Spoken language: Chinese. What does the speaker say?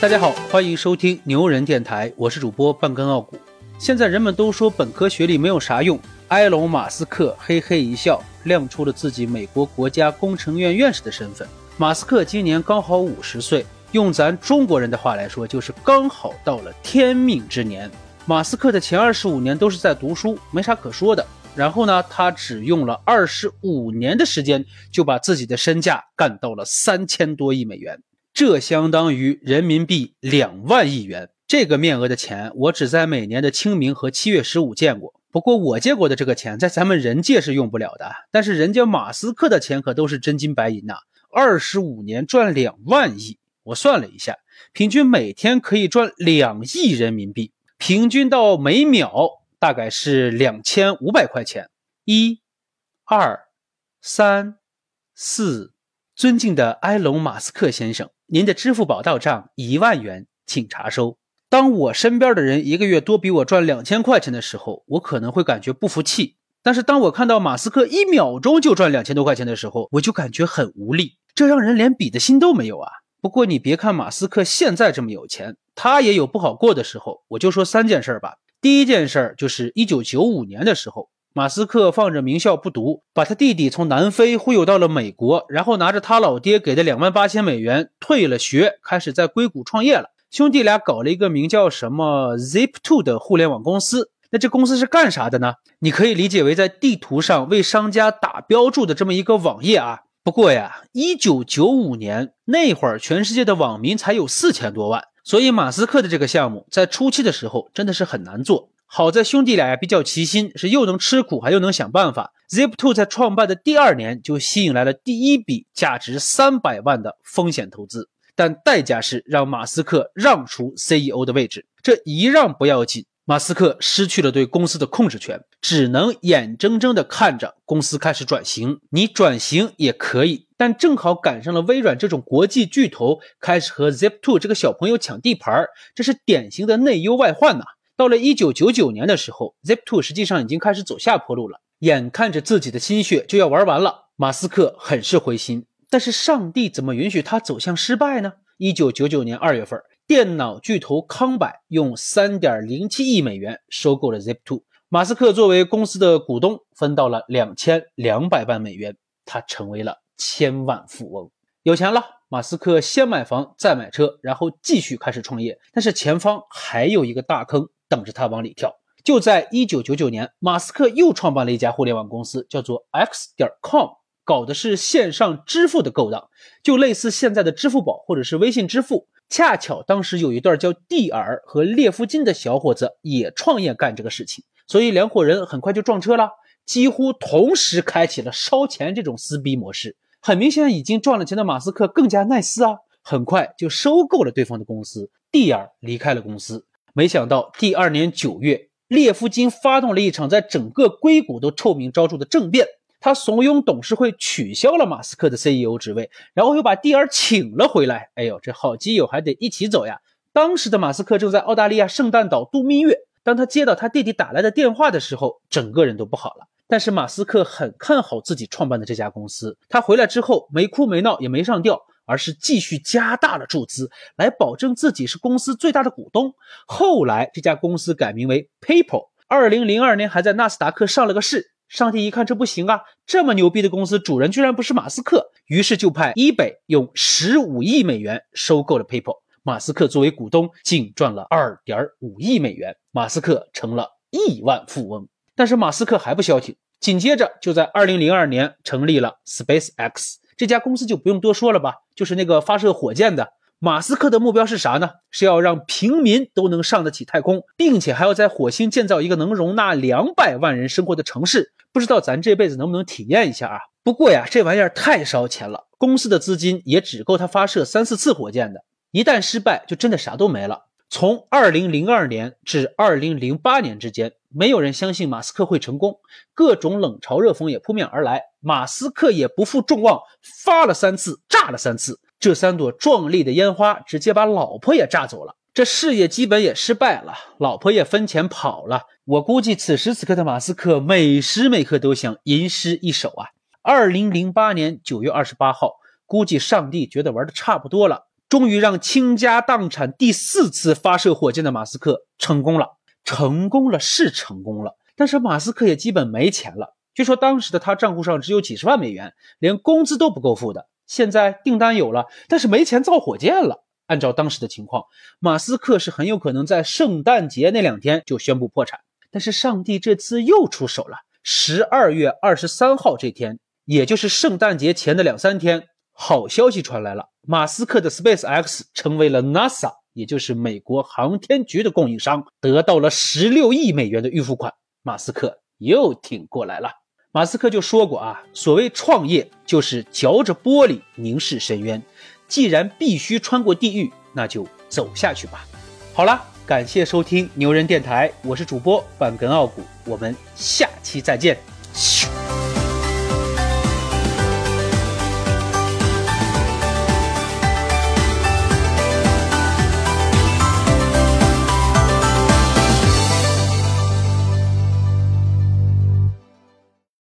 大家好，欢迎收听牛人电台，我是主播半根傲骨。现在人们都说本科学历没有啥用，埃隆·马斯克嘿嘿一笑，亮出了自己美国国家工程院院士的身份。马斯克今年刚好五十岁，用咱中国人的话来说，就是刚好到了天命之年。马斯克的前二十五年都是在读书，没啥可说的。然后呢，他只用了二十五年的时间，就把自己的身价干到了三千多亿美元。这相当于人民币两万亿元，这个面额的钱，我只在每年的清明和七月十五见过。不过我见过的这个钱，在咱们人界是用不了的。但是人家马斯克的钱可都是真金白银呐！二十五年赚两万亿，我算了一下，平均每天可以赚两亿人民币，平均到每秒大概是两千五百块钱。一、二、三、四，尊敬的埃隆·马斯克先生。您的支付宝到账一万元，请查收。当我身边的人一个月多比我赚两千块钱的时候，我可能会感觉不服气。但是当我看到马斯克一秒钟就赚两千多块钱的时候，我就感觉很无力。这让人连比的心都没有啊！不过你别看马斯克现在这么有钱，他也有不好过的时候。我就说三件事吧。第一件事儿就是一九九五年的时候。马斯克放着名校不读，把他弟弟从南非忽悠到了美国，然后拿着他老爹给的两万八千美元退了学，开始在硅谷创业了。兄弟俩搞了一个名叫什么 Zip2 的互联网公司。那这公司是干啥的呢？你可以理解为在地图上为商家打标注的这么一个网页啊。不过呀，一九九五年那会儿，全世界的网民才有四千多万，所以马斯克的这个项目在初期的时候真的是很难做。好在兄弟俩呀比较齐心，是又能吃苦还又能想办法。Zip2 在创办的第二年就吸引来了第一笔价值三百万的风险投资，但代价是让马斯克让出 CEO 的位置。这一让不要紧，马斯克失去了对公司的控制权，只能眼睁睁地看着公司开始转型。你转型也可以，但正好赶上了微软这种国际巨头开始和 Zip2 这个小朋友抢地盘儿，这是典型的内忧外患呐。到了一九九九年的时候，Zip2 实际上已经开始走下坡路了，眼看着自己的心血就要玩完了，马斯克很是灰心。但是上帝怎么允许他走向失败呢？一九九九年二月份，电脑巨头康柏用三点零七亿美元收购了 Zip2，马斯克作为公司的股东，分到了两千两百万美元，他成为了千万富翁，有钱了。马斯克先买房，再买车，然后继续开始创业，但是前方还有一个大坑。等着他往里跳。就在一九九九年，马斯克又创办了一家互联网公司，叫做 X 点 com，搞的是线上支付的勾当，就类似现在的支付宝或者是微信支付。恰巧当时有一段叫蒂尔和列夫金的小伙子也创业干这个事情，所以两伙人很快就撞车了，几乎同时开启了烧钱这种撕逼模式。很明显，已经赚了钱的马斯克更加耐撕啊，很快就收购了对方的公司。蒂尔离开了公司。没想到第二年九月，列夫金发动了一场在整个硅谷都臭名昭著的政变。他怂恿董事会取消了马斯克的 CEO 职位，然后又把蒂尔请了回来。哎呦，这好基友还得一起走呀！当时的马斯克正在澳大利亚圣诞岛度蜜月。当他接到他弟弟打来的电话的时候，整个人都不好了。但是马斯克很看好自己创办的这家公司。他回来之后没哭没闹，也没上吊。而是继续加大了注资，来保证自己是公司最大的股东。后来这家公司改名为 PayPal，二零零二年还在纳斯达克上了个市。上帝一看这不行啊，这么牛逼的公司主人居然不是马斯克，于是就派 eBay 用十五亿美元收购了 PayPal。马斯克作为股东，净赚了二点五亿美元，马斯克成了亿万富翁。但是马斯克还不消停，紧接着就在二零零二年成立了 SpaceX。这家公司就不用多说了吧，就是那个发射火箭的。马斯克的目标是啥呢？是要让平民都能上得起太空，并且还要在火星建造一个能容纳两百万人生活的城市。不知道咱这辈子能不能体验一下啊？不过呀，这玩意儿太烧钱了，公司的资金也只够他发射三四次火箭的。一旦失败，就真的啥都没了。从二零零二年至二零零八年之间。没有人相信马斯克会成功，各种冷嘲热讽也扑面而来。马斯克也不负众望，发了三次，炸了三次。这三朵壮丽的烟花直接把老婆也炸走了，这事业基本也失败了，老婆也分钱跑了。我估计此时此刻的马斯克每时每刻都想吟诗一首啊。二零零八年九月二十八号，估计上帝觉得玩的差不多了。终于让倾家荡产第四次发射火箭的马斯克成功了，成功了是成功了，但是马斯克也基本没钱了。据说当时的他账户上只有几十万美元，连工资都不够付的。现在订单有了，但是没钱造火箭了。按照当时的情况，马斯克是很有可能在圣诞节那两天就宣布破产。但是上帝这次又出手了。十二月二十三号这天，也就是圣诞节前的两三天，好消息传来了：马斯克的 Space X 成为了 NASA，也就是美国航天局的供应商，得到了十六亿美元的预付款。马斯克又挺过来了。马斯克就说过啊，所谓创业就是嚼着玻璃凝视深渊。既然必须穿过地狱，那就走下去吧。好了，感谢收听牛人电台，我是主播半根傲骨，我们下期再见。